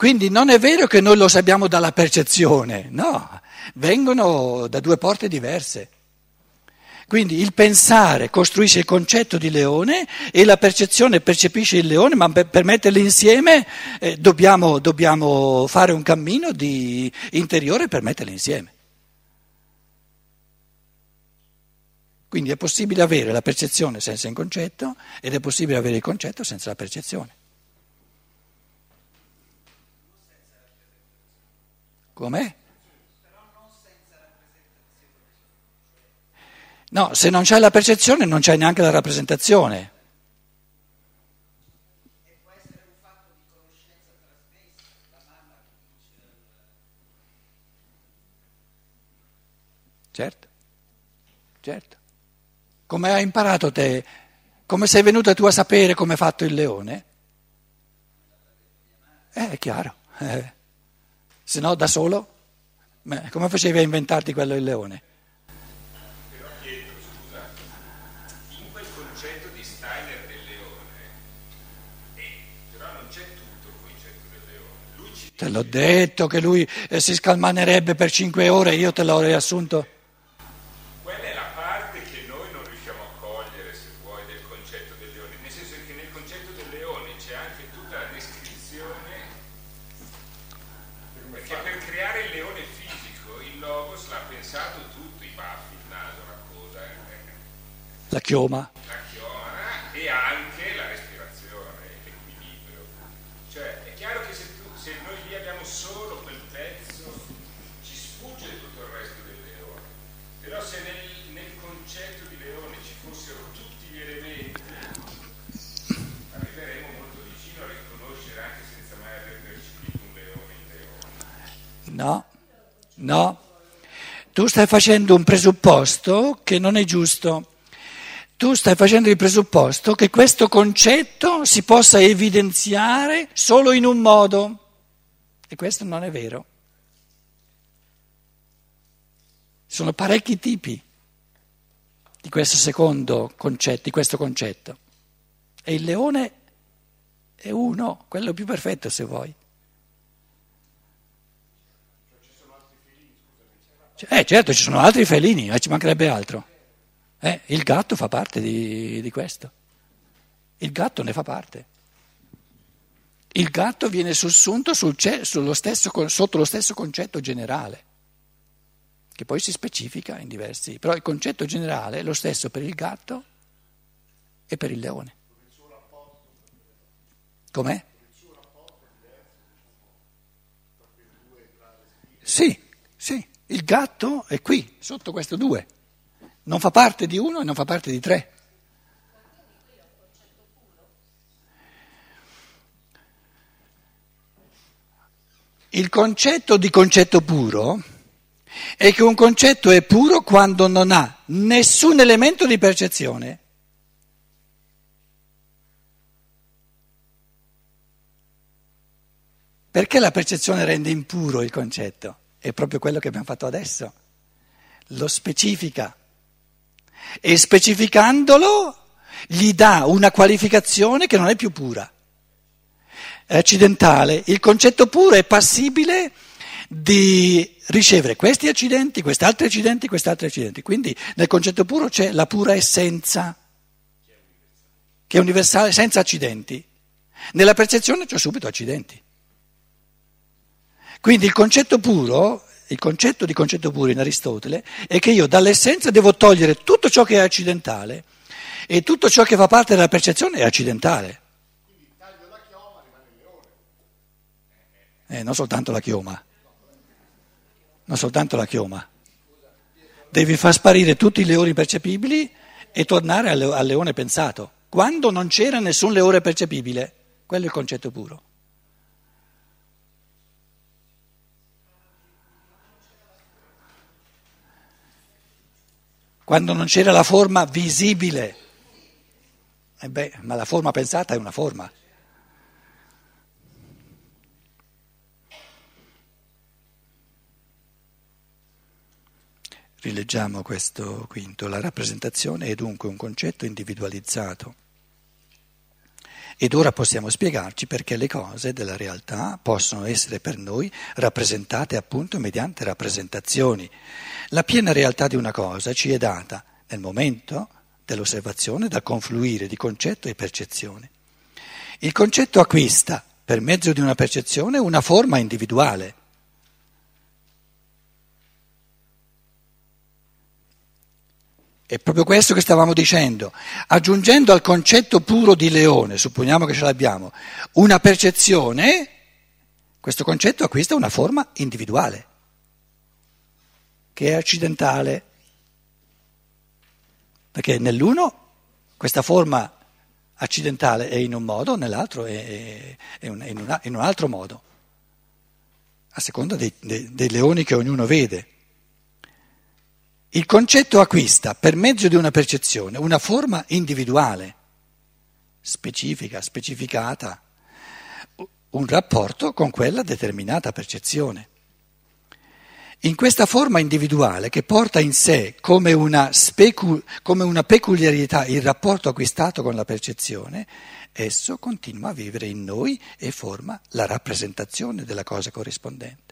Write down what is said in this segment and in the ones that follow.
Quindi non è vero che noi lo sappiamo dalla percezione, no, vengono da due porte diverse. Quindi il pensare costruisce il concetto di leone e la percezione percepisce il leone, ma per, metterli insieme eh, dobbiamo, dobbiamo, fare un cammino interiore per metterli insieme. Quindi è possibile avere la percezione senza il concetto ed è possibile avere il concetto senza la percezione. Com'è? No, se non c'è la percezione non c'è neanche la rappresentazione. Certo, certo. Come hai imparato te? Come sei venuta tu a sapere come è fatto il leone? Eh, è chiaro. Eh. Se no, da solo, come facevi a inventarti quello il leone? Te l'ho detto che lui eh, si scalmanerebbe per cinque ore, io te l'ho riassunto. Quella è la parte che noi non riusciamo a cogliere, se vuoi, del concetto del leone. Nel senso che nel concetto del leone c'è anche tutta la descrizione. Perché per creare il leone fisico, il Logos l'ha pensato tutto, i baffi, il naso, la coda. Eh. La chioma. La chioma e anche la respirazione, l'equilibrio. Cioè, è chiaro che se se noi lì abbiamo solo quel pezzo, ci sfugge tutto il resto del leone. Però se nel, nel concetto di leone ci fossero tutti gli elementi, arriveremo molto vicino a riconoscere anche senza mai aver percepito un leone in leone. No, no. Tu stai facendo un presupposto che non è giusto. Tu stai facendo il presupposto che questo concetto si possa evidenziare solo in un modo. E questo non è vero. Sono parecchi tipi di questo secondo concetto, di questo concetto. E il leone è uno, quello più perfetto se vuoi. Eh certo, ci sono altri felini, ma ci mancherebbe altro. Eh, il gatto fa parte di, di questo. Il gatto ne fa parte. Il gatto viene sussunto sul, stesso, sotto lo stesso concetto generale, che poi si specifica in diversi, però il concetto generale è lo stesso per il gatto e per il leone. Com'è? Sì, sì, il gatto è qui, sotto questo due, non fa parte di uno e non fa parte di tre. Il concetto di concetto puro è che un concetto è puro quando non ha nessun elemento di percezione. Perché la percezione rende impuro il concetto? È proprio quello che abbiamo fatto adesso. Lo specifica. E specificandolo gli dà una qualificazione che non è più pura è accidentale, il concetto puro è passibile di ricevere questi accidenti, questi altri accidenti, questi altri accidenti. Quindi nel concetto puro c'è la pura essenza, che è universale, senza accidenti. Nella percezione c'è subito accidenti. Quindi il concetto puro, il concetto di concetto puro in Aristotele, è che io dall'essenza devo togliere tutto ciò che è accidentale e tutto ciò che fa parte della percezione è accidentale. Eh, non soltanto la chioma, non soltanto la chioma. Devi far sparire tutti i leoni percepibili e tornare al leone pensato. Quando non c'era nessun leone percepibile, quello è il concetto puro. Quando non c'era la forma visibile. Eh beh, ma la forma pensata è una forma. Rileggiamo questo quinto. La rappresentazione è dunque un concetto individualizzato Ed ora possiamo spiegarci perché le cose della realtà possono essere per noi rappresentate appunto mediante rappresentazioni. La piena realtà di una cosa ci è data nel momento dell'osservazione dal confluire di concetto e percezione. Il concetto acquista, per mezzo di una percezione, una forma individuale. È proprio questo che stavamo dicendo. Aggiungendo al concetto puro di leone, supponiamo che ce l'abbiamo, una percezione, questo concetto acquista una forma individuale, che è accidentale. Perché nell'uno questa forma accidentale è in un modo, nell'altro è, in, un altro modo, a seconda dei, dei, dei leoni che ognuno vede. Il concetto acquista per mezzo di una percezione una forma individuale, specifica, specificata, un rapporto con quella determinata percezione. In questa forma individuale che porta in sé come una, specu- come una peculiarità il rapporto acquistato con la percezione, esso continua a vivere in noi e forma la rappresentazione della cosa corrispondente.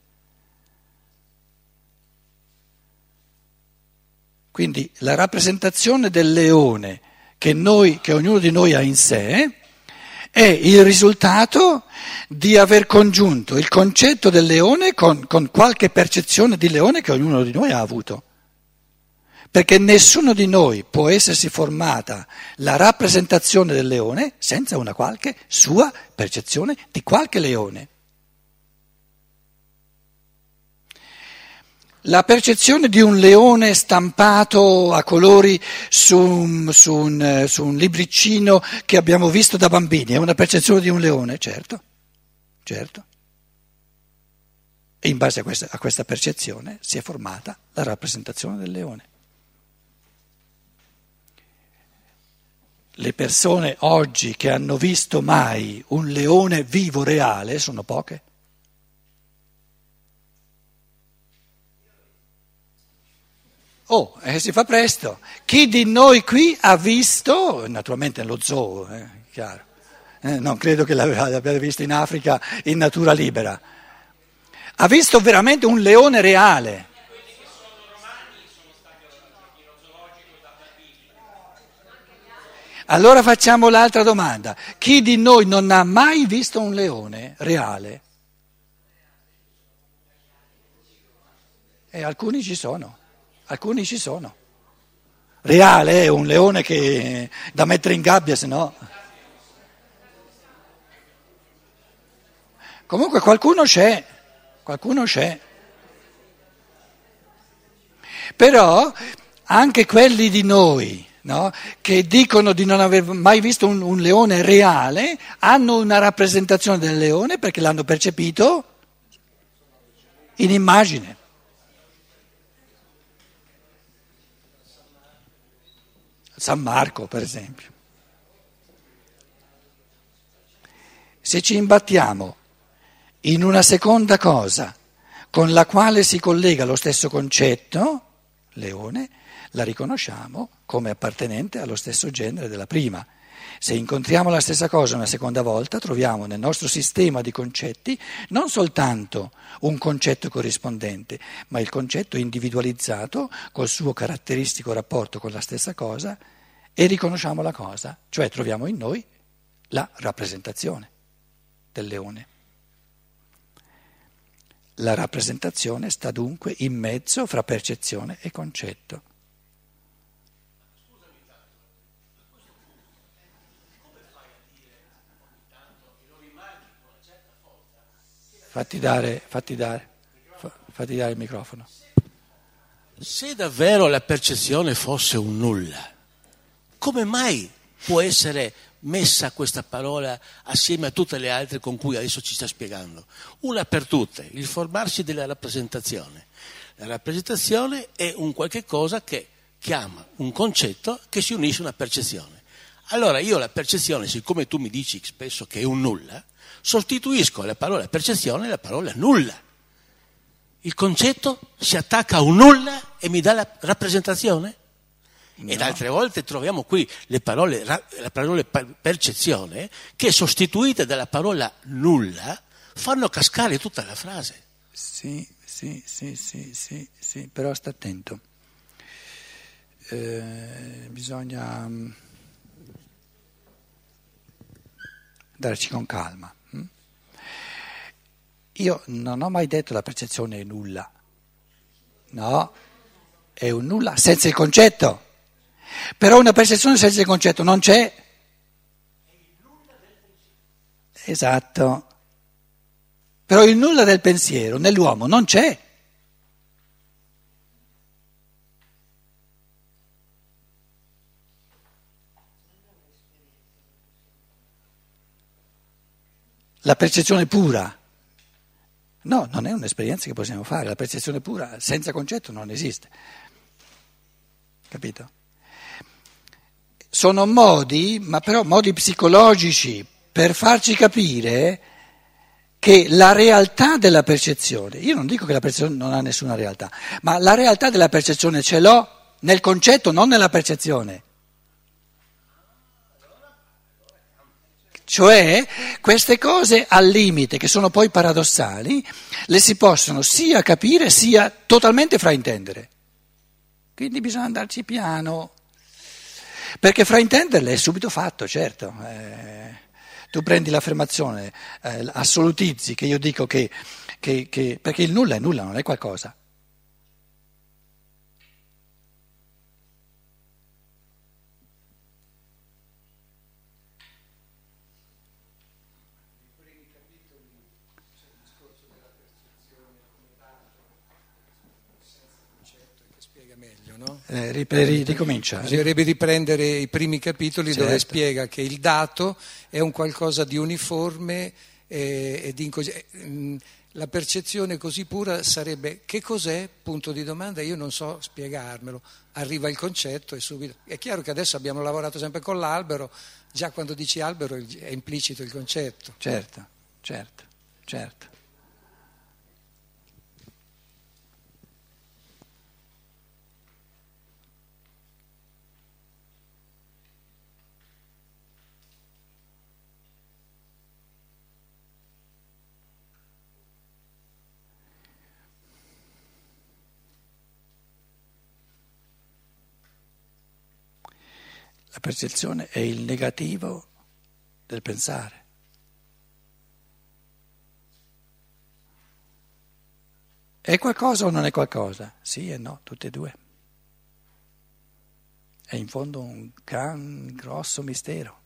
Quindi la rappresentazione del leone che, noi, che ognuno di noi ha in sé è il risultato di aver congiunto il concetto del leone con, con qualche percezione di leone che ognuno di noi ha avuto. Perché nessuno di noi può essersi formata la rappresentazione del leone senza una qualche sua percezione di qualche leone. La percezione di un leone stampato a colori su, su, un, su, un, libricino che abbiamo visto da bambini è una percezione di un leone, certo, certo. E in base a questa, a questa percezione si è formata la rappresentazione del leone. Le persone oggi che hanno visto mai un leone vivo reale sono poche. Oh, eh, si fa presto. Chi di noi qui ha visto, naturalmente nello zoo, eh, chiaro, eh, non credo che l'abbiate visto in Africa in natura libera, ha visto veramente un leone reale. Allora facciamo l'altra domanda. Chi di noi non ha mai visto un leone reale? E alcuni ci sono. Alcuni ci sono. Reale è un leone che da mettere in gabbia, se no. Comunque qualcuno c'è, qualcuno c'è. Però anche quelli di noi no, che dicono di non aver mai visto un, un leone reale hanno una rappresentazione del leone perché l'hanno percepito in immagine. San Marco, per esempio. Se ci imbattiamo in una seconda cosa con la quale si collega lo stesso concetto, leone, la riconosciamo come appartenente allo stesso genere della prima. Se incontriamo la stessa cosa una seconda volta, troviamo nel nostro sistema di concetti non soltanto un concetto corrispondente, ma il concetto individualizzato col suo caratteristico rapporto con la stessa cosa e riconosciamo la cosa, cioè troviamo in noi la rappresentazione del leone. La rappresentazione sta dunque in mezzo fra percezione e concetto. Fatti dare, fatti dare, fatti dare il microfono. Se davvero la percezione fosse un nulla, come mai può essere messa questa parola assieme a tutte le altre con cui adesso ci sta spiegando? Una per tutte, il formarsi della rappresentazione. La rappresentazione è un qualche cosa che chiama un concetto che si unisce a una percezione. Allora io la percezione, siccome tu mi dici spesso che è un nulla, sostituisco la parola percezione la parola nulla. Il concetto si attacca a un nulla e mi dà la rappresentazione? E altre volte troviamo qui le parole, la parola percezione che sostituite dalla parola nulla fanno cascare tutta la frase. Sì, sì, sì, sì, sì, sì. però sta attento. Eh, bisogna mm, andarci con calma. Io non ho mai detto la percezione è nulla, no, è un nulla senza il concetto. Però una percezione senza il concetto non c'è. Esatto. Però il nulla del pensiero nell'uomo non c'è. La percezione pura. No, non è un'esperienza che possiamo fare, la percezione pura senza concetto non esiste. Capito? Sono modi, ma però modi psicologici, per farci capire che la realtà della percezione, io non dico che la percezione non ha nessuna realtà, ma la realtà della percezione ce l'ho nel concetto, non nella percezione. Cioè queste cose al limite, che sono poi paradossali, le si possono sia capire sia totalmente fraintendere. Quindi bisogna andarci piano, perché fraintenderle è subito fatto, certo. Eh, tu prendi l'affermazione, eh, assolutizzi che io dico che, che, che, perché il nulla è nulla, non è qualcosa. Eh, ricomincia. Bisognerebbe riprendere i primi capitoli certo. dove spiega che il dato è un qualcosa di uniforme eh, e di incos- mm, la percezione così pura sarebbe che cos'è? Punto di domanda, io non so spiegarmelo. Arriva il concetto e subito. È chiaro che adesso abbiamo lavorato sempre con l'albero, già quando dici albero è implicito il concetto. Certo, certo, certo. La percezione è il negativo del pensare. È qualcosa o non è qualcosa? Sì e no, tutte e due. È in fondo un gran, grosso mistero.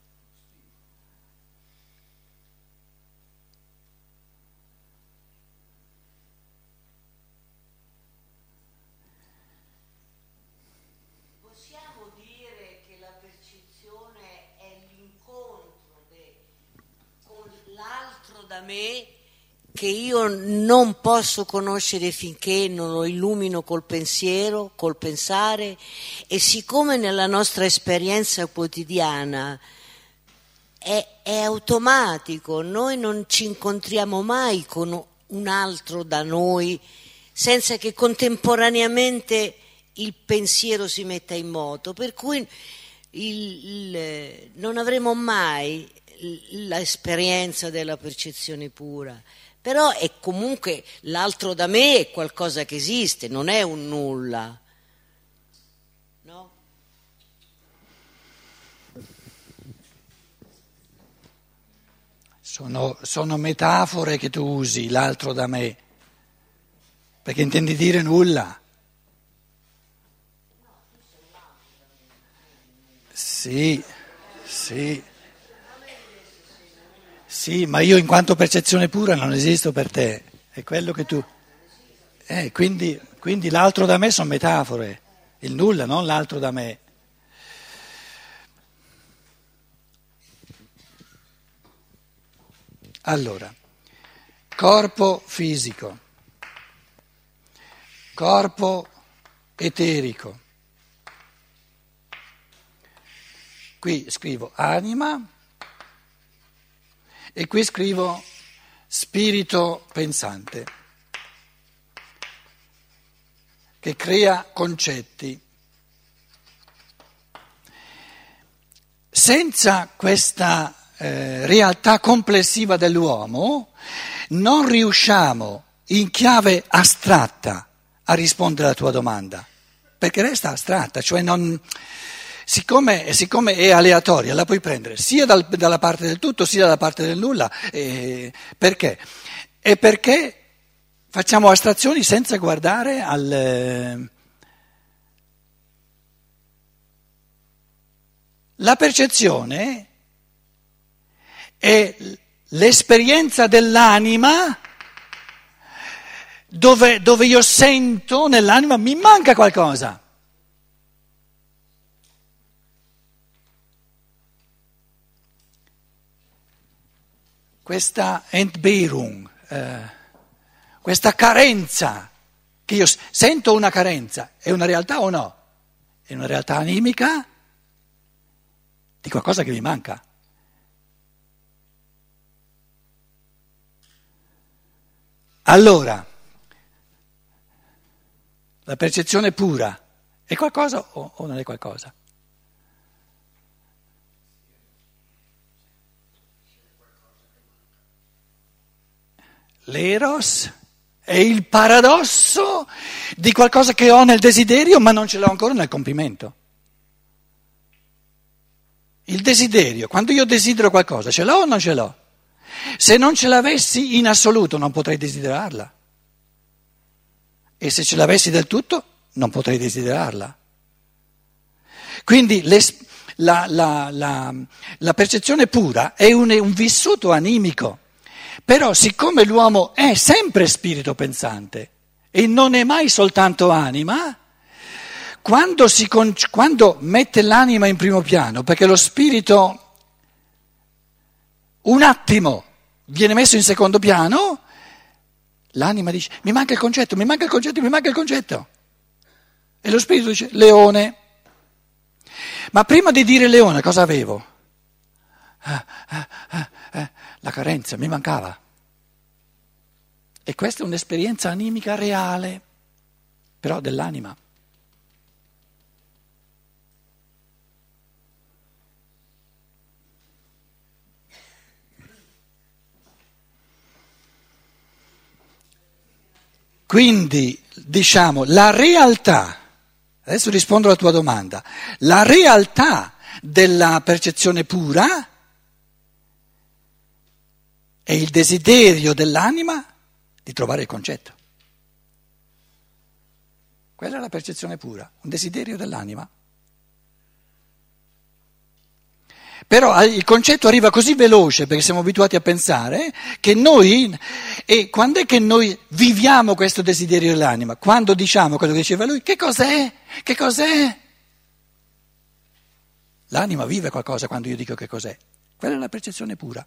da me che io non posso conoscere finché non lo illumino col pensiero, col pensare e siccome nella nostra esperienza quotidiana è, è automatico, noi non ci incontriamo mai con un altro da noi senza che contemporaneamente il pensiero si metta in moto, per cui il, il, non avremo mai l'esperienza della percezione pura, però è comunque l'altro da me è qualcosa che esiste, non è un nulla. No? Sono, sono metafore che tu usi, l'altro da me, perché intendi dire nulla. Sì, sì. Sì, ma io in quanto percezione pura non esisto per te, è quello che tu... Eh, quindi, quindi l'altro da me sono metafore, il nulla, non l'altro da me. Allora, corpo fisico, corpo eterico. Qui scrivo anima e qui scrivo spirito pensante, che crea concetti. senza questa eh, realtà complessiva dell'uomo non riusciamo in chiave astratta a rispondere alla tua domanda, perché resta astratta, cioè non, siccome, siccome, è aleatoria la puoi prendere sia dal, dalla parte del tutto sia dalla parte del nulla, eh, perché? E perché facciamo astrazioni senza guardare al... La percezione è l'esperienza dell'anima dove, dove io sento nell'anima mi manca qualcosa. Questa Entbehrung, eh, questa carenza, che io sento una carenza, è una realtà o no? È una realtà animica di qualcosa che mi manca. Allora, la percezione pura è qualcosa o, o non è qualcosa? L'eros è il paradosso di qualcosa che ho nel desiderio ma non ce l'ho ancora nel compimento. Il desiderio, quando io desidero qualcosa, ce l'ho o non ce l'ho? Se non ce l'avessi in assoluto non potrei desiderarla. E se ce l'avessi del tutto non potrei desiderarla. Quindi la, la, la, la, percezione pura è un, un vissuto animico, però siccome l'uomo è sempre spirito pensante e non è mai soltanto anima, quando, si, quando mette l'anima in primo piano, perché lo spirito un attimo viene messo in secondo piano, l'anima dice mi manca il concetto, mi manca il concetto, mi manca il concetto. E lo spirito dice leone. Ma prima di dire leone cosa avevo? La carenza, mi mancava. E questa è un'esperienza animica reale, però dell'anima. Quindi, diciamo, la realtà, adesso rispondo alla tua domanda, la realtà della percezione pura è il desiderio dell'anima di trovare il concetto. Quella è la percezione pura, un desiderio dell'anima. Però il concetto arriva così veloce perché siamo abituati a pensare che noi, e quando è che noi viviamo questo desiderio dell'anima? Quando diciamo quello che diceva lui, che cos'è? Che cos'è? L'anima vive qualcosa quando io dico che cos'è. Quella è la percezione pura,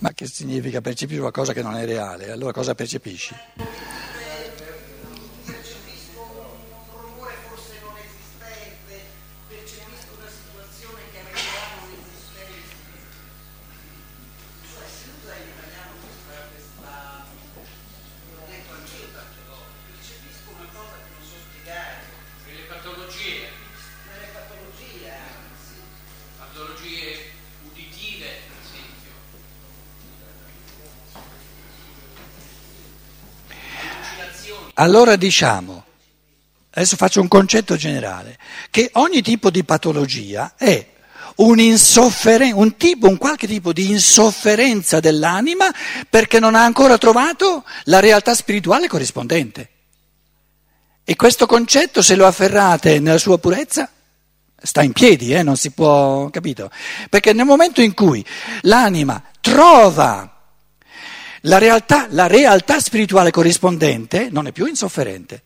Ma che significa percepire qualcosa che non è reale? Allora cosa percepisci? Allora diciamo, adesso faccio un concetto generale, che ogni tipo di patologia è un, un, tipo, un qualche tipo di insofferenza dell'anima perché non ha ancora trovato la realtà spirituale corrispondente. E questo concetto, se lo afferrate nella sua purezza, sta in piedi, eh, non si può, capito? Perché nel momento in cui l'anima trova la realtà, la realtà spirituale corrispondente non è più insofferente.